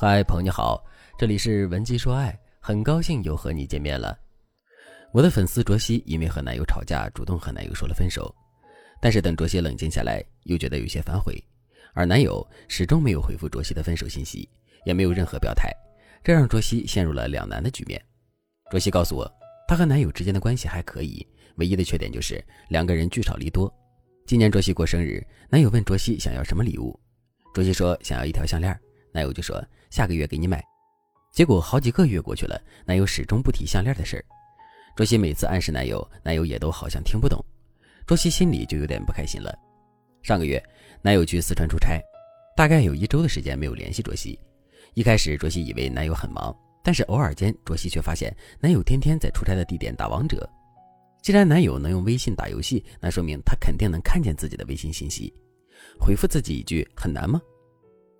嗨，朋友你好，这里是文姬说爱，很高兴又和你见面了。我的粉丝卓西因为和男友吵架，主动和男友说了分手，但是等卓西冷静下来，又觉得有些反悔，而男友始终没有回复卓西的分手信息，也没有任何表态，这让卓西陷入了两难的局面。卓西告诉我，她和男友之间的关系还可以，唯一的缺点就是两个人聚少离多。今年卓西过生日，男友问卓西想要什么礼物，卓西说想要一条项链。男友就说下个月给你买，结果好几个月过去了，男友始终不提项链的事儿。卓西每次暗示男友，男友也都好像听不懂，卓西心里就有点不开心了。上个月，男友去四川出差，大概有一周的时间没有联系卓西。一开始，卓西以为男友很忙，但是偶尔间，卓西却发现男友天天在出差的地点打王者。既然男友能用微信打游戏，那说明他肯定能看见自己的微信信息，回复自己一句很难吗？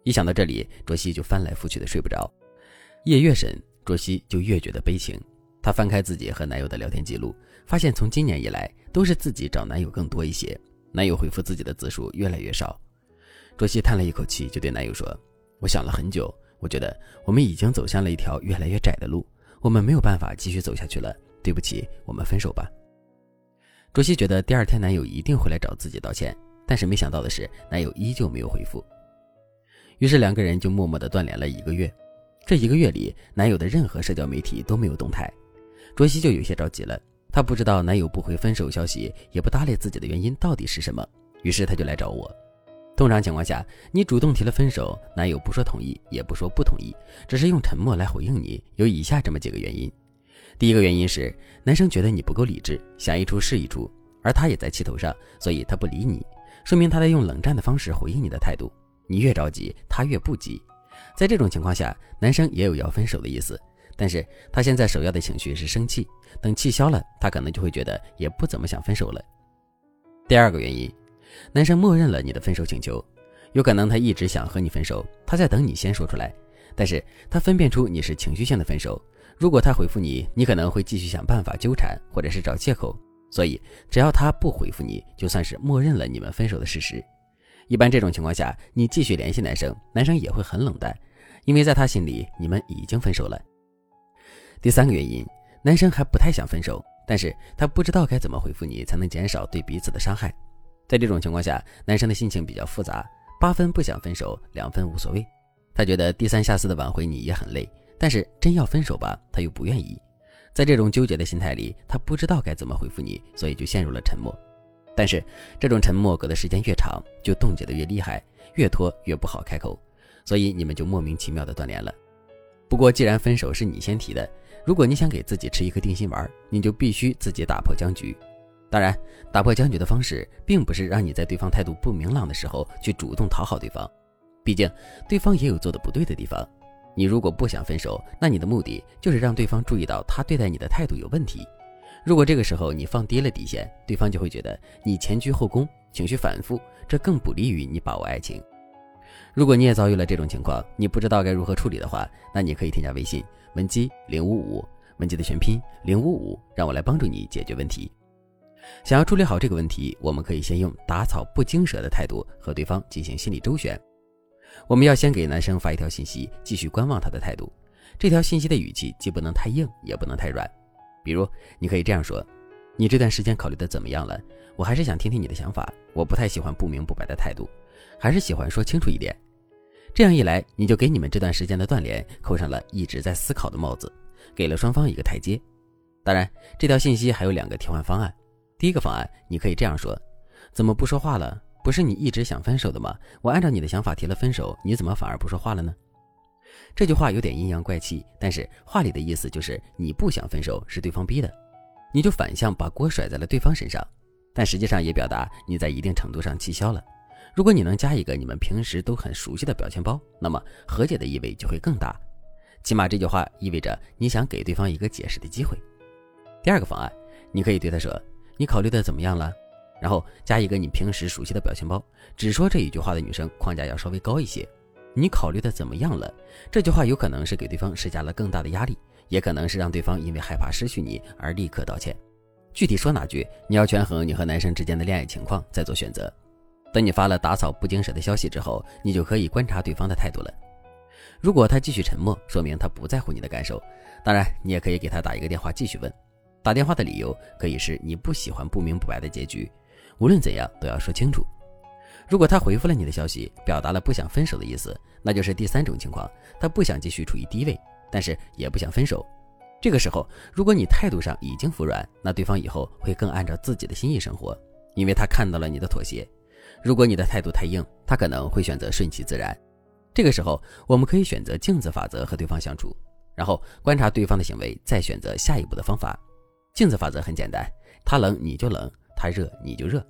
一想到这里，卓西就翻来覆去的睡不着。夜越深，卓西就越觉得悲情。她翻开自己和男友的聊天记录，发现从今年以来都是自己找男友更多一些，男友回复自己的字数越来越少。卓西叹了一口气，就对男友说：“我想了很久，我觉得我们已经走向了一条越来越窄的路，我们没有办法继续走下去了。对不起，我们分手吧。”卓西觉得第二天男友一定会来找自己道歉，但是没想到的是，男友依旧没有回复。于是两个人就默默的断联了一个月，这一个月里，男友的任何社交媒体都没有动态，卓西就有些着急了。她不知道男友不回分手消息，也不搭理自己的原因到底是什么，于是她就来找我。通常情况下，你主动提了分手，男友不说同意，也不说不同意，只是用沉默来回应你，有以下这么几个原因：第一个原因是男生觉得你不够理智，想一出是一出，而他也在气头上，所以他不理你，说明他在用冷战的方式回应你的态度。你越着急，他越不急。在这种情况下，男生也有要分手的意思，但是他现在首要的情绪是生气。等气消了，他可能就会觉得也不怎么想分手了。第二个原因，男生默认了你的分手请求，有可能他一直想和你分手，他在等你先说出来，但是他分辨出你是情绪性的分手。如果他回复你，你可能会继续想办法纠缠，或者是找借口。所以，只要他不回复你，就算是默认了你们分手的事实。一般这种情况下，你继续联系男生，男生也会很冷淡，因为在他心里你们已经分手了。第三个原因，男生还不太想分手，但是他不知道该怎么回复你才能减少对彼此的伤害。在这种情况下，男生的心情比较复杂，八分不想分手，两分无所谓。他觉得低三下四的挽回你也很累，但是真要分手吧，他又不愿意。在这种纠结的心态里，他不知道该怎么回复你，所以就陷入了沉默。但是这种沉默隔的时间越长，就冻结的越厉害，越拖越不好开口，所以你们就莫名其妙的断联了。不过既然分手是你先提的，如果你想给自己吃一颗定心丸，你就必须自己打破僵局。当然，打破僵局的方式并不是让你在对方态度不明朗的时候去主动讨好对方，毕竟对方也有做的不对的地方。你如果不想分手，那你的目的就是让对方注意到他对待你的态度有问题。如果这个时候你放低了底线，对方就会觉得你前居后恭，情绪反复，这更不利于你把握爱情。如果你也遭遇了这种情况，你不知道该如何处理的话，那你可以添加微信文姬零五五，文姬的全拼零五五，让我来帮助你解决问题。想要处理好这个问题，我们可以先用打草不惊蛇的态度和对方进行心理周旋。我们要先给男生发一条信息，继续观望他的态度。这条信息的语气既不能太硬，也不能太软。比如，你可以这样说：“你这段时间考虑的怎么样了？我还是想听听你的想法。我不太喜欢不明不白的态度，还是喜欢说清楚一点。这样一来，你就给你们这段时间的断联扣上了一直在思考的帽子，给了双方一个台阶。当然，这条信息还有两个替换方案。第一个方案，你可以这样说：怎么不说话了？不是你一直想分手的吗？我按照你的想法提了分手，你怎么反而不说话了呢？”这句话有点阴阳怪气，但是话里的意思就是你不想分手，是对方逼的，你就反向把锅甩在了对方身上，但实际上也表达你在一定程度上气消了。如果你能加一个你们平时都很熟悉的表情包，那么和解的意味就会更大。起码这句话意味着你想给对方一个解释的机会。第二个方案，你可以对他说：“你考虑的怎么样了？”然后加一个你平时熟悉的表情包，只说这一句话的女生框架要稍微高一些。你考虑的怎么样了？这句话有可能是给对方施加了更大的压力，也可能是让对方因为害怕失去你而立刻道歉。具体说哪句，你要权衡你和男生之间的恋爱情况再做选择。等你发了打草不惊蛇的消息之后，你就可以观察对方的态度了。如果他继续沉默，说明他不在乎你的感受。当然，你也可以给他打一个电话继续问。打电话的理由可以是你不喜欢不明不白的结局，无论怎样都要说清楚。如果他回复了你的消息，表达了不想分手的意思，那就是第三种情况，他不想继续处于低位，但是也不想分手。这个时候，如果你态度上已经服软，那对方以后会更按照自己的心意生活，因为他看到了你的妥协。如果你的态度太硬，他可能会选择顺其自然。这个时候，我们可以选择镜子法则和对方相处，然后观察对方的行为，再选择下一步的方法。镜子法则很简单，他冷你就冷，他热你就热。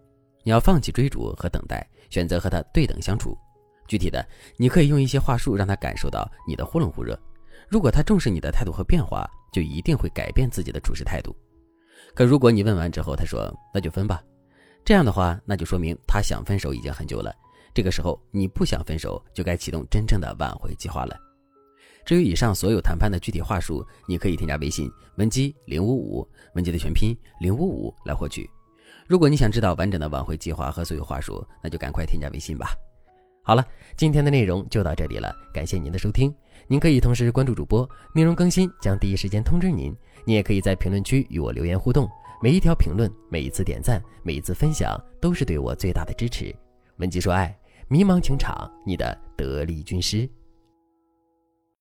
你要放弃追逐和等待，选择和他对等相处。具体的，你可以用一些话术让他感受到你的忽冷忽热。如果他重视你的态度和变化，就一定会改变自己的处事态度。可如果你问完之后他说那就分吧，这样的话，那就说明他想分手已经很久了。这个时候你不想分手，就该启动真正的挽回计划了。至于以上所有谈判的具体话术，你可以添加微信文姬零五五，文姬的全拼零五五来获取。如果你想知道完整的挽回计划和所有话术，那就赶快添加微信吧。好了，今天的内容就到这里了，感谢您的收听。您可以同时关注主播，内容更新将第一时间通知您。您也可以在评论区与我留言互动，每一条评论、每一次点赞、每一次分享，都是对我最大的支持。文姬说爱，迷茫情场，你的得力军师。